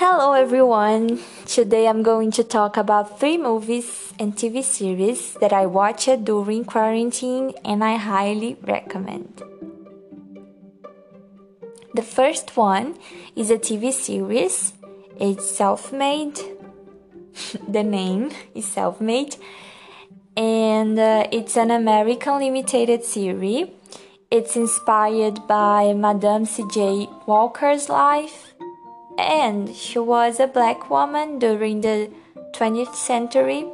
Hello everyone! Today I'm going to talk about three movies and TV series that I watched during quarantine and I highly recommend. The first one is a TV series. It's self made. the name is self made. And uh, it's an American limited series. It's inspired by Madame C.J. Walker's life and she was a black woman during the 20th century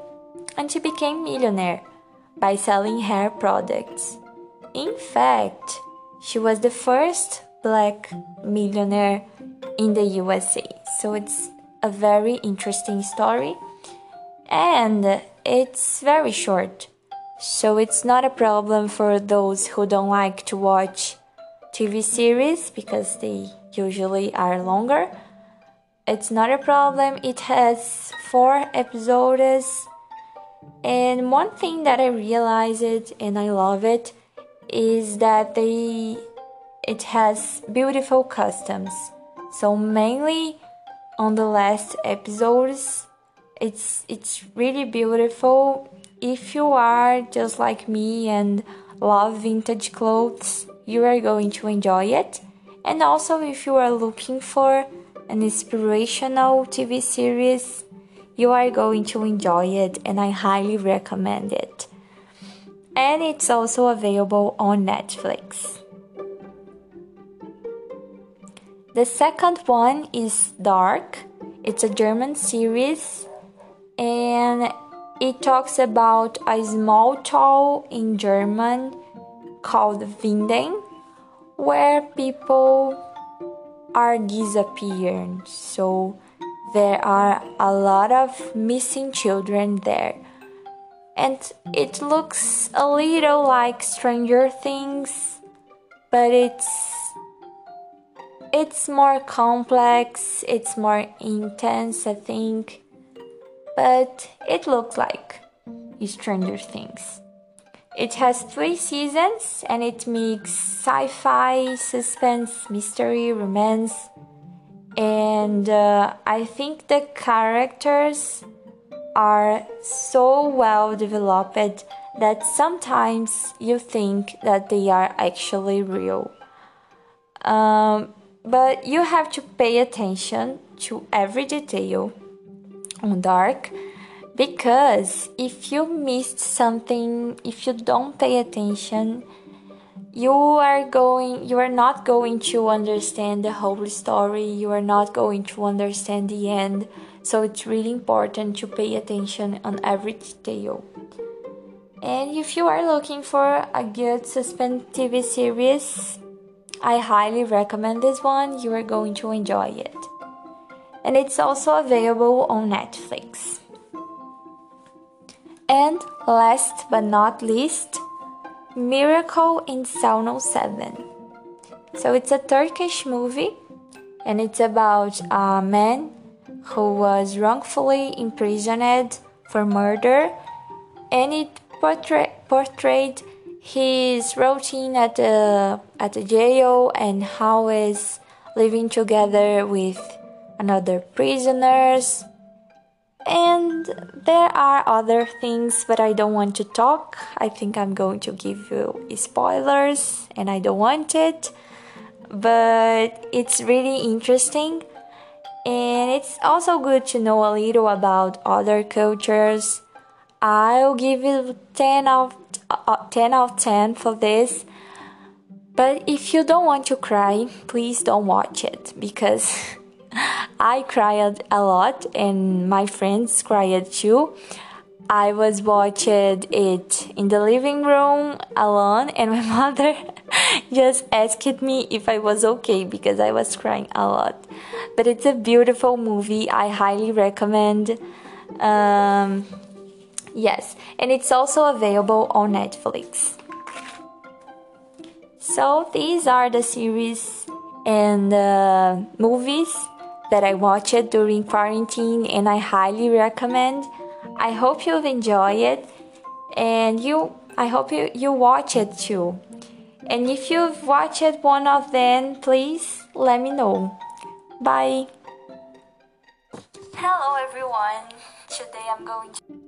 and she became millionaire by selling hair products. In fact, she was the first black millionaire in the USA. So it's a very interesting story and it's very short. So it's not a problem for those who don't like to watch TV series because they usually are longer it's not a problem. It has four episodes. And one thing that I realized and I love it is that they it has beautiful customs. So mainly on the last episodes it's it's really beautiful. If you are just like me and love vintage clothes, you are going to enjoy it. And also if you are looking for an inspirational TV series. You are going to enjoy it, and I highly recommend it. And it's also available on Netflix. The second one is Dark. It's a German series and it talks about a small town in German called Winden where people are disappearing. So there are a lot of missing children there. And it looks a little like Stranger Things, but it's it's more complex, it's more intense, I think. But it looks like Stranger Things. It has three seasons and it mixes sci fi, suspense, mystery, romance. And uh, I think the characters are so well developed that sometimes you think that they are actually real. Um, but you have to pay attention to every detail on Dark because if you missed something if you don't pay attention you are going you are not going to understand the whole story. You are not going to understand the end. So it's really important to pay attention on every detail. And if you are looking for a good suspense tv series i highly recommend this one. You are going to enjoy it. And it's also available on netflix and last but not least, Miracle in Cell 7. So it's a Turkish movie and it's about a man who was wrongfully imprisoned for murder and it portray- portrayed his routine at the at the jail and how is living together with another prisoners and there are other things, but I don't want to talk. I think I'm going to give you spoilers, and I don't want it. But it's really interesting, and it's also good to know a little about other cultures. I'll give you 10 out, uh, 10 out of 10 for this. But if you don't want to cry, please don't watch it because I cried a lot, and my friends cried too. I was watching it in the living room alone, and my mother just asked me if I was okay because I was crying a lot. But it's a beautiful movie, I highly recommend. Um, yes, and it's also available on Netflix. So, these are the series and uh, movies that I watched during quarantine and I highly recommend. I hope you've enjoyed it and you I hope you, you watch it too. And if you've watched one of them, please let me know. Bye. Hello everyone! Today I'm going to